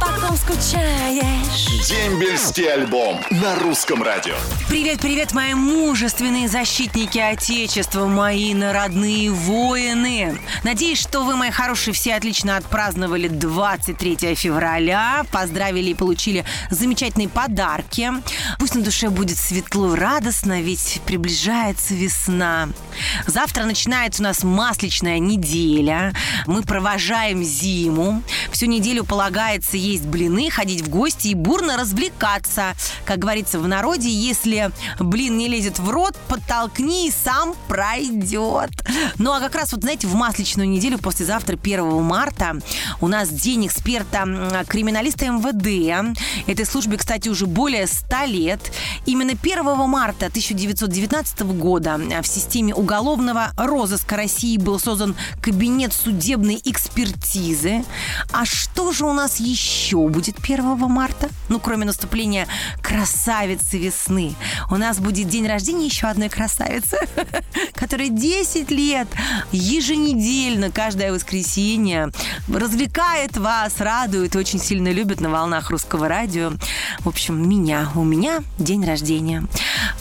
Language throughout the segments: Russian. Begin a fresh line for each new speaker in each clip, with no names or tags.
по ком скучаешь.
Дембельский альбом на русском радио.
Привет, привет, мои мужественные защитники Отечества, мои народные воины. Надеюсь, что вы, мои хорошие, все отлично отпраздновали 23 февраля, поздравили и получили замечательные подарки. Пусть на душе будет светло и радостно, ведь приближается весна. Завтра начинается у нас масличная неделя. Мы провожаем зиму. Всю неделю полагается есть блины, ходить в гости и бурно развлекаться. Как говорится в народе, если блин не лезет в рот, подтолкни и сам пройдет. Ну а как раз вот, знаете, в масличную неделю послезавтра, 1 марта, у нас день эксперта м, криминалиста МВД. Этой службе, кстати, уже более 100 лет. Именно 1 марта 1919 года в системе уголовного розыска России был создан кабинет судебной экспертизы. А что же у нас еще будет 1 марта? Ну, кроме наступления красавицы весны. У нас будет день рождения еще одной красавицы, которая 10 лет еженедельно, каждое воскресенье развлекает вас, радует, очень сильно любит на волнах русского радио. В общем, меня. У меня день рождения.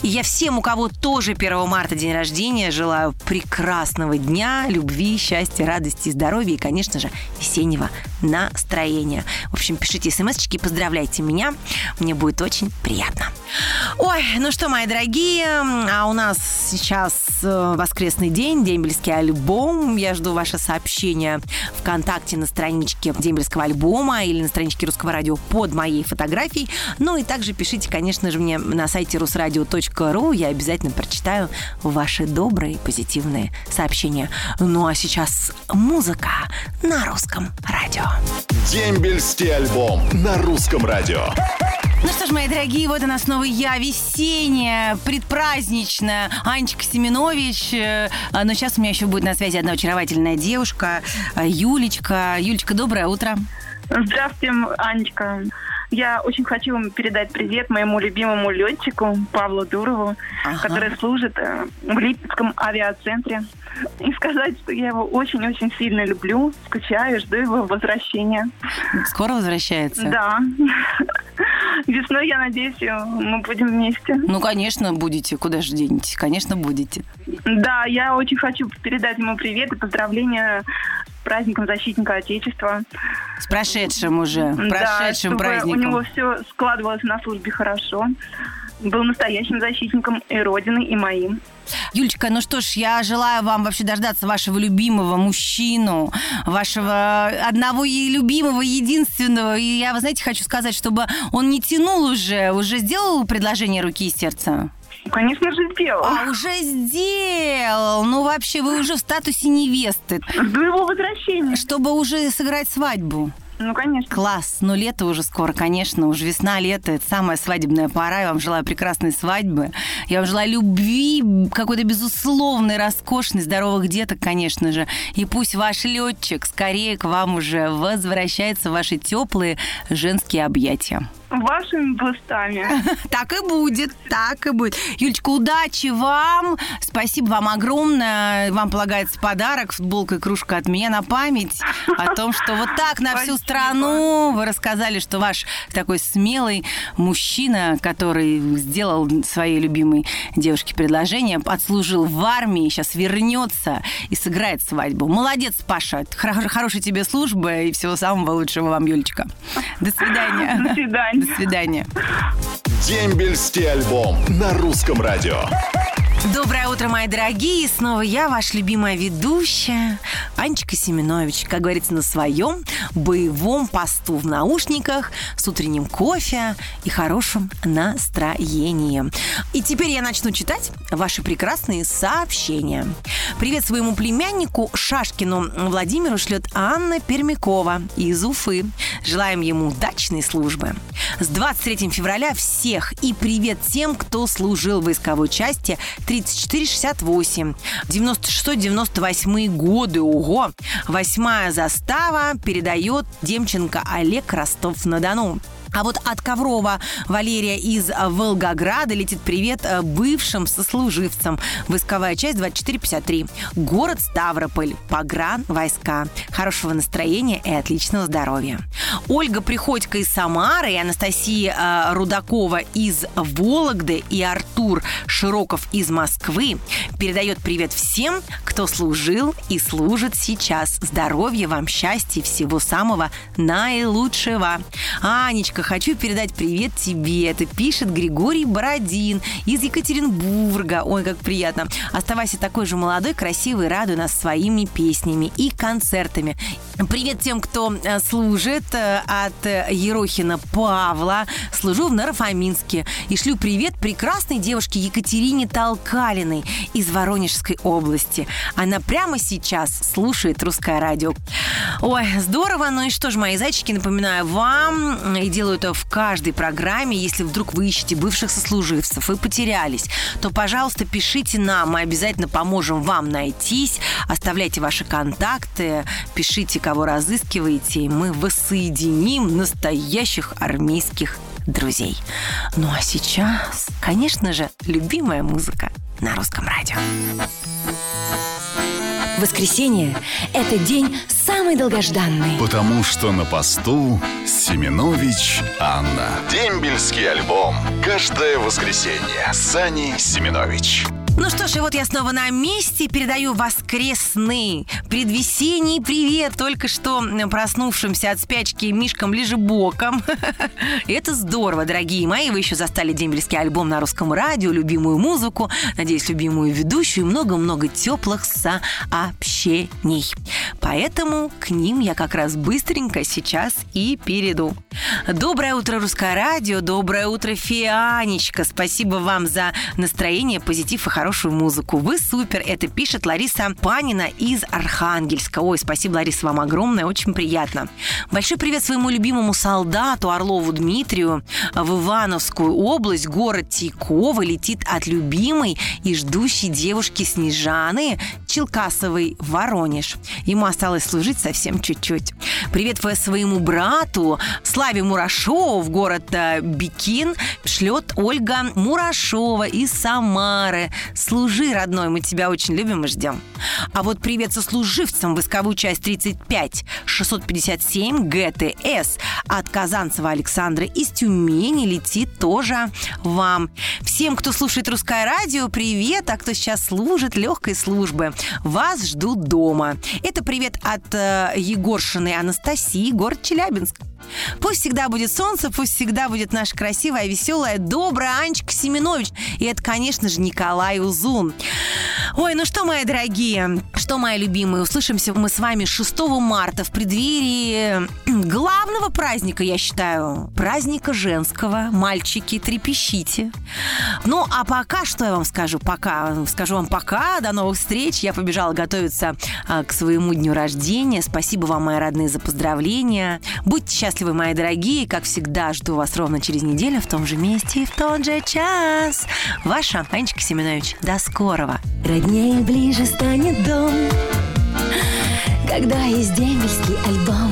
И я всем, у кого тоже 1 марта день рождения, желаю прекрасного дня, любви, счастья, радости, здоровья и, конечно же, весеннего настроения. В общем, пишите смс-очки, поздравляйте меня. Мне будет очень приятно. Ой, ну что, мои дорогие, а у нас сейчас э, воскресный день, дембельский альбом. Я жду ваше сообщение ВКонтакте на страничке дембельского альбома или на страничке русского радио под моей фотографией. Ну и также пишите, конечно же, мне на сайте русрадио.ру. Я обязательно прочитаю ваши добрые, позитивные сообщения. Ну а сейчас музыка на русском радио.
Дембельский альбом на русском радио.
Ну что ж, мои дорогие, вот она снова я, весенняя, предпраздничная, Анечка Семенович. Э, а, Но сейчас у меня еще будет на связи одна очаровательная девушка, э, Юлечка. Юлечка, доброе утро.
Здравствуйте, Анечка. Я очень хочу вам передать привет моему любимому летчику Павлу Дурову,
Ага.
который служит э, в Липецком авиацентре. И сказать, что я его очень-очень сильно люблю, скучаю, жду его возвращения.
Скоро возвращается?
Да. Весной, я надеюсь, мы будем вместе.
Ну, конечно, будете. Куда же денетесь? Конечно, будете.
Да, я очень хочу передать ему привет и поздравления праздником защитника Отечества.
С прошедшим уже,
Да,
прошедшим
чтобы
праздником.
у него все складывалось на службе хорошо. Был настоящим защитником и Родины, и моим.
Юлечка, ну что ж, я желаю вам вообще дождаться вашего любимого мужчину, вашего одного и любимого, единственного. И я, вы знаете, хочу сказать, чтобы он не тянул уже, уже сделал предложение руки и сердца?
Конечно же, сделал.
А, уже сделал. Ну, вообще, вы уже в статусе невесты.
Жду его возвращения.
Чтобы уже сыграть свадьбу.
Ну, конечно.
Класс. Но лето уже скоро, конечно. Уже весна, лето. Это самая свадебная пора. Я вам желаю прекрасной свадьбы. Я вам желаю любви, какой-то безусловной, роскошной, здоровых деток, конечно же. И пусть ваш летчик скорее к вам уже возвращается в ваши теплые женские объятия.
Вашими бустами.
Так и будет, так и будет. Юлечка, удачи вам. Спасибо вам огромное. Вам полагается подарок, футболка и кружка от меня на память о том, что вот так на всю страну вы рассказали, что ваш такой смелый мужчина, который сделал своей любимой девушке предложение, отслужил в армии, сейчас вернется и сыграет свадьбу. Молодец, Паша. Хор- Хорошей тебе службы и всего самого лучшего вам, Юлечка. До свидания.
До свидания.
До свидания.
Дембельский альбом на русском радио.
Доброе утро, мои дорогие. И снова я, ваша любимая ведущая, Анечка Семенович, как говорится, на своем боевом посту в наушниках с утренним кофе и хорошим настроением. И теперь я начну читать ваши прекрасные сообщения. Привет своему племяннику Шашкину Владимиру шлет Анна Пермякова из Уфы. Желаем ему удачной службы. С 23 февраля всех и привет тем, кто служил в войсковой части 3468, 96-98 годы. Ого! Восьмая застава передает Демченко Олег Ростов-на-Дону. А вот от Коврова Валерия из Волгограда летит привет э, бывшим сослуживцам. Войсковая часть 2453. Город Ставрополь. Погран войска. Хорошего настроения и отличного здоровья. Ольга Приходько из Самары и Анастасия э, Рудакова из Вологды и Артур Широков из Москвы передает привет всем, кто служил и служит сейчас. Здоровья вам, счастья всего самого наилучшего. Анечка, хочу передать привет тебе. Это пишет Григорий Бородин из Екатеринбурга. Ой, как приятно. Оставайся такой же молодой, красивый, радуй нас своими песнями и концертами. Привет тем, кто э, служит э, от Ерохина Павла. Служу в Нарафаминске. И шлю привет прекрасной девушке Екатерине Толкалиной из Воронежской области. Она прямо сейчас слушает русское радио. Ой, здорово. Ну и что ж, мои зайчики, напоминаю вам, и делаю это в каждой программе. Если вдруг вы ищете бывших сослуживцев и потерялись, то, пожалуйста, пишите нам. Мы обязательно поможем вам найтись. Оставляйте ваши контакты, пишите, кого разыскиваете, и мы воссоединим настоящих армейских друзей. Ну а сейчас, конечно же, любимая музыка на русском радио.
Воскресенье – это день самый долгожданный.
Потому что на посту Семенович Анна. Дембельский альбом. Каждое воскресенье. Сани Семенович.
Ну что ж, и вот я снова на месте. Передаю воскресный предвесенний привет только что проснувшимся от спячки Мишкам Лежебоком. Это здорово, дорогие мои. Вы еще застали дембельский альбом на русском радио, любимую музыку, надеюсь, любимую ведущую много-много теплых сообщений. Поэтому к ним я как раз быстренько сейчас и перейду. Доброе утро, Русское радио. Доброе утро, Фианечка. Спасибо вам за настроение, позитив и хорошее хорошую музыку. Вы супер. Это пишет Лариса Панина из Архангельска. Ой, спасибо, Лариса, вам огромное. Очень приятно. Большой привет своему любимому солдату Орлову Дмитрию в Ивановскую область. Город Тейково летит от любимой и ждущей девушки Снежаны Челкасовой Воронеж. Ему осталось служить совсем чуть-чуть. Привет своему брату Славе Мурашову в город э, Бикин шлет Ольга Мурашова из Самары. Служи, родной, мы тебя очень любим и ждем. А вот привет сослуживцам войсковую часть 35 657 ГТС от Казанцева Александра из Тюмени летит тоже вам. Всем, кто слушает русское радио, привет, а кто сейчас служит легкой службы, вас ждут дома. Это привет от э, Егоршиной Анастасии, город Челябинск. Пусть всегда будет солнце, пусть всегда будет наша красивая, веселая, добрая Анечка Семенович. И это, конечно же, Николай Узун. Ой, ну что, мои дорогие, что, мои любимые, услышимся мы с вами 6 марта в преддверии главного праздника, я считаю, праздника женского. Мальчики, трепещите. Ну, а пока, что я вам скажу? Пока. Скажу вам пока, до новых встреч. Я побежала готовиться а, к своему дню рождения. Спасибо вам, мои родные, за поздравления. Будьте счастливы, мои дорогие. Как всегда, жду вас ровно через неделю в том же месте и в тот же час. Ваша Анечка Семенович. До скорого.
Роднее ближе станет дом, когда есть дембельский альбом.